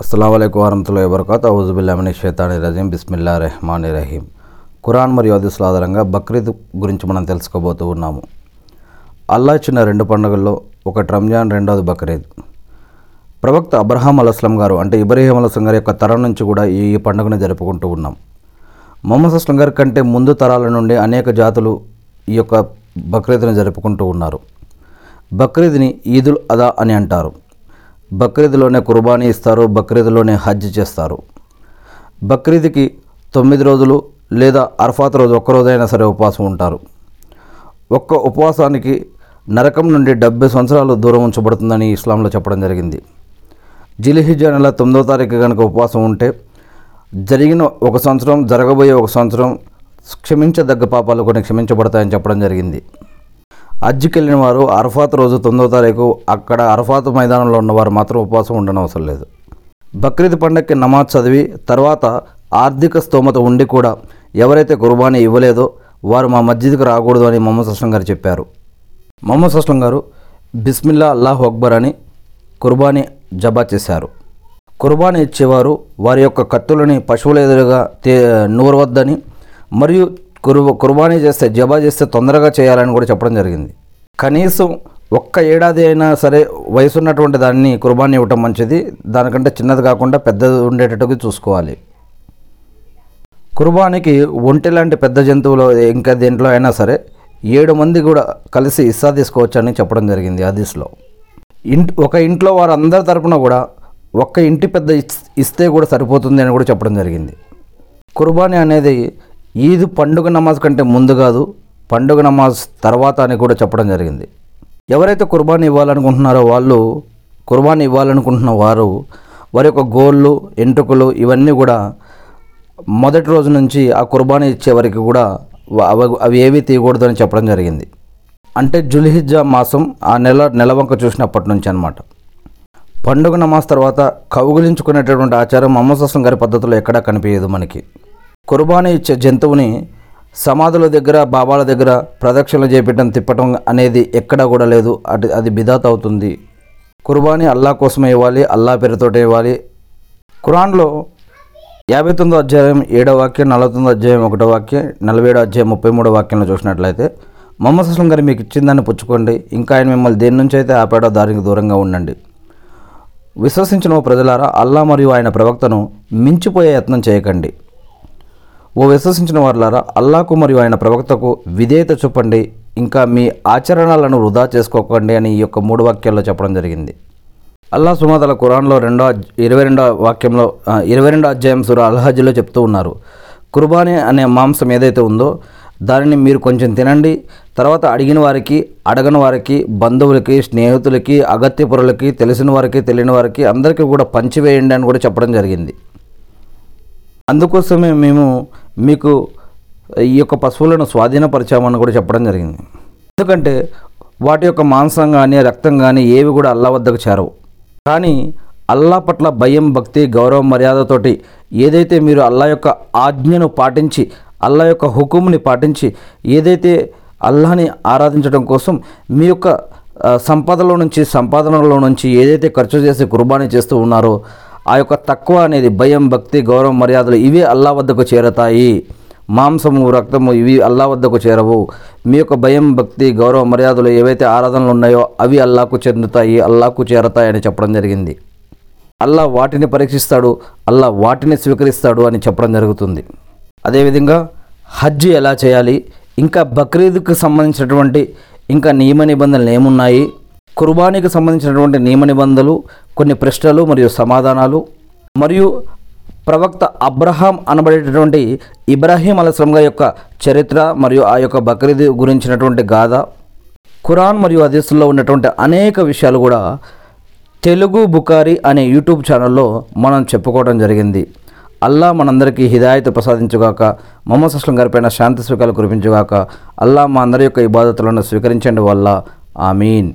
అస్సలం వరహతుల్లా వబర్కాత్. ఔజుబుల్లామిని షేతాని రజీం బిస్మిల్లా రెహమాన్ రహీం ఖురాన్ మరియు హదీసుల ఆధారంగా బక్రీద్ గురించి మనం తెలుసుకోబోతూ ఉన్నాము. అల్లా ఇచ్చిన రెండు పండుగల్లో ఒకటి రంజాన్ రెండవది బక్రీద్. ప్రవక్త అబ్రహాం అలస్లం గారు అంటే ఇబ్రహీం అలస్లం గారి యొక్క తరం నుంచి కూడా ఈ ఈ పండుగను జరుపుకుంటూ ఉన్నాం. మొహమ్మద్ అస్లం గారి కంటే ముందు తరాల నుండి అనేక జాతులు ఈ యొక్క బక్రీద్ని జరుపుకుంటూ ఉన్నారు. బక్రీద్ని ఈదుల్ అదా అని అంటారు. బక్రీద్లోనే కుర్బానీ ఇస్తారు బక్రీద్లోనే హజ్ చేస్తారు. బక్రీద్కి తొమ్మిది రోజులు లేదా అర్ఫాత్ రోజు ఒక్కరోజైనా సరే ఉపవాసం ఉంటారు. ఒక్క ఉపవాసానికి నరకం నుండి డెబ్బై సంవత్సరాలు దూరం ఉంచబడుతుందని ఇస్లాంలో చెప్పడం జరిగింది. జిలిహిజా నెల తొమ్మిదో తారీఖు కనుక ఉపవాసం ఉంటే జరిగిన ఒక సంవత్సరం జరగబోయే ఒక సంవత్సరం క్షమించదగ్గ పాపాలు కొన్ని క్షమించబడతాయని చెప్పడం జరిగింది. హజ్కి వెళ్ళిన వారు అరఫాత్ రోజు తొమ్మిదో తారీఖు అక్కడ అరఫాత్ మైదానంలో ఉన్నవారు మాత్రం ఉపవాసం ఉండనవసరం లేదు. బక్రీద్ పండగకి నమాజ్ చదివి తర్వాత ఆర్థిక స్తోమత ఉండి కూడా ఎవరైతే కుర్బానీ ఇవ్వలేదో వారు మా మస్జిద్కి రాకూడదు అని మొహమ్మద్ అస్లం గారు చెప్పారు. మొహమ్మద్ అస్లం గారు బిస్మిల్లా అల్లాహ్ అక్బర్ అని కుర్బానీ జబా చేశారు. కుర్బానీ ఇచ్చేవారు వారి యొక్క కత్తులని పశువుల ఎదురుగా తే నూరవద్దని మరియు కుర్బానీ చేస్తే జబా చేస్తే తొందరగా చేయాలని కూడా చెప్పడం జరిగింది. కనీసం ఒక్క ఏడాది అయినా సరే వయసు ఉన్నటువంటి దాన్ని కుర్బానీ ఇవ్వటం మంచిది. దానికంటే చిన్నది కాకుండా పెద్దది ఉండేటట్టుగా చూసుకోవాలి. కుర్బానికి ఒంటి లాంటి పెద్ద జంతువులు ఇంకా దేంట్లో అయినా సరే ఏడు మంది కూడా కలిసి ఇస్సా తీసుకోవచ్చని చెప్పడం జరిగింది హదీస్లో ఇంటి ఒక ఇంట్లో వారు అందరి తరపున కూడా ఒక్క ఇంటి పెద్ద ఇస్- ఇస్తే కూడా సరిపోతుంది అని కూడా చెప్పడం జరిగింది. కుర్బానీ అనేది ఈద్ పండుగ నమాజ్ కంటే ముందు కాదు పండుగ నమాజ్ తర్వాత అని కూడా చెప్పడం జరిగింది. ఎవరైతే కుర్బానీ ఇవ్వాలనుకుంటున్నారో వాళ్ళు కుర్బానీ ఇవ్వాలనుకుంటున్న వారు వారి యొక్క గోళ్ళు ఎంట్రుకలు ఇవన్నీ కూడా మొదటి రోజు నుంచి ఆ కుర్బానీ ఇచ్చే వరకు కూడా అవి ఏవి తీయకూడదు అని చెప్పడం జరిగింది. అంటే జులిహిజ్జా మాసం ఆ నెల నెలవంక చూసినప్పటి నుంచి అనమాట పండుగ నమాజ్ తర్వాత కౌగులించుకునేటటువంటి ఆచారం మొహమ్మద్ అస్లం గారి పద్ధతిలో ఎక్కడా కనిపించదు మనకి. కుర్బానీ ఇచ్చే జంతువుని సమాధుల దగ్గర బాబాల దగ్గర ప్రదక్షిణలు చేపట్టడం తిప్పటం అనేది ఎక్కడా కూడా లేదు. అది అది బిదాత్ అవుతుంది. కుర్బానీ అల్లా కోసమే ఇవ్వాలి అల్లా పేరుతోటే ఇవ్వాలి. ఖురాన్లో యాభై తొమ్మిదో అధ్యాయం ఏడో వాక్యం నలభై తొమ్మిదో అధ్యాయం ఒకటో వాక్యం నలభై ఏడో అధ్యాయం ముప్పై మూడో వాక్యంలో చూసినట్లయితే మొహమ్మద్ అస్లం గారు మీకు ఇచ్చిందాన్ని పుచ్చుకోండి. ఇంకా ఆయన మిమ్మల్ని దేని నుంచి అయితే ఆపాడో దారికి దూరంగా ఉండండి. విశ్వసించిన ఓ ప్రజలారా అల్లా మరియు ఆయన ప్రవక్తను మించిపోయే యత్నం చేయకండి. ఓ విశ్వసించిన వారులారా అల్లాకు మరియు ఆయన ప్రవక్తకు విధేయత చూపండి ఇంకా మీ ఆచరణలను వృధా చేసుకోకండి అని ఈ యొక్క మూడు వాక్యాల్లో చెప్పడం జరిగింది. అల్లా సుమాతల ఖురాన్లో రెండో ఇరవై రెండో వాక్యంలో ఇరవై రెండో అధ్యాయం సుర అల్హజ్లో చెప్తూ ఉన్నారు. కుర్బానీ అనే మాంసం ఏదైతే ఉందో దానిని మీరు కొంచెం తినండి. తర్వాత అడిగిన వారికి అడగని వారికి బంధువులకి స్నేహితులకి అగత్యపురులకి తెలిసిన వారికి తెలియని వారికి అందరికీ కూడా పంచివేయండి అని కూడా చెప్పడం జరిగింది. అందుకోసమే మేము మీకు ఈ యొక్క పశువులను స్వాధీనపరిచామని కూడా చెప్పడం జరిగింది. ఎందుకంటే వాటి యొక్క మాంసం కానీ రక్తం కానీ ఏవి కూడా అల్లా వద్దకు చేరవు. కానీ అల్లా పట్ల భయం భక్తి గౌరవం మర్యాదతోటి ఏదైతే మీరు అల్లా యొక్క ఆజ్ఞను పాటించి అల్లా యొక్క హుకుముని పాటించి ఏదైతే అల్లాని ఆరాధించడం కోసం మీ యొక్క సంపదలో నుంచి సంపాదనలో నుంచి ఏదైతే ఖర్చు చేసి కుర్బానీ చేస్తూ ఉన్నారో ఆ యొక్క తక్కువ అనేది భయం భక్తి గౌరవం మర్యాదలు ఇవే అల్లా వద్దకు చేరతాయి. మాంసము రక్తము ఇవి అల్లా వద్దకు చేరవు. మీ యొక్క భయం భక్తి గౌరవ మర్యాదలు ఏవైతే ఆరాధనలు ఉన్నాయో అవి అల్లాకు చెందుతాయి అల్లాకు చేరతాయి అని చెప్పడం జరిగింది. అల్లా వాటిని పరీక్షిస్తాడు అల్లా వాటిని స్వీకరిస్తాడు అని చెప్పడం జరుగుతుంది. అదేవిధంగా హజ్ ఎలా చేయాలి? ఇంకా బక్రీద్కి సంబంధించినటువంటి ఇంకా నియమ నిబంధనలు ఏమున్నాయి? కుర్బానీకి సంబంధించినటువంటి నియమ నిబంధనలు కొన్ని ప్రశ్నలు మరియు సమాధానాలు. మరియు ప్రవక్త అబ్రహాం అనబడేటటువంటి ఇబ్రాహీం అలస్లం యొక్క చరిత్ర మరియు ఆ యొక్క బక్రీద్ గురించినటువంటి గాథ. ఖురాన్ మరియు హదీసుల్లో ఉన్నటువంటి అనేక విషయాలు కూడా తెలుగు బుకారి అనే యూట్యూబ్ ఛానల్లో మనం చెప్పుకోవడం జరిగింది. అల్లా మనందరికీ హిదాయత్ ప్రసాదించుగాక మొహమ్మద్ అస్లం గారిపైన శాంతి స్వీకారాలు కురిపించుగాక అల్లా మా అందరి యొక్క ఇబాదతులను స్వీకరించండి వల్ల. ఆమీన్.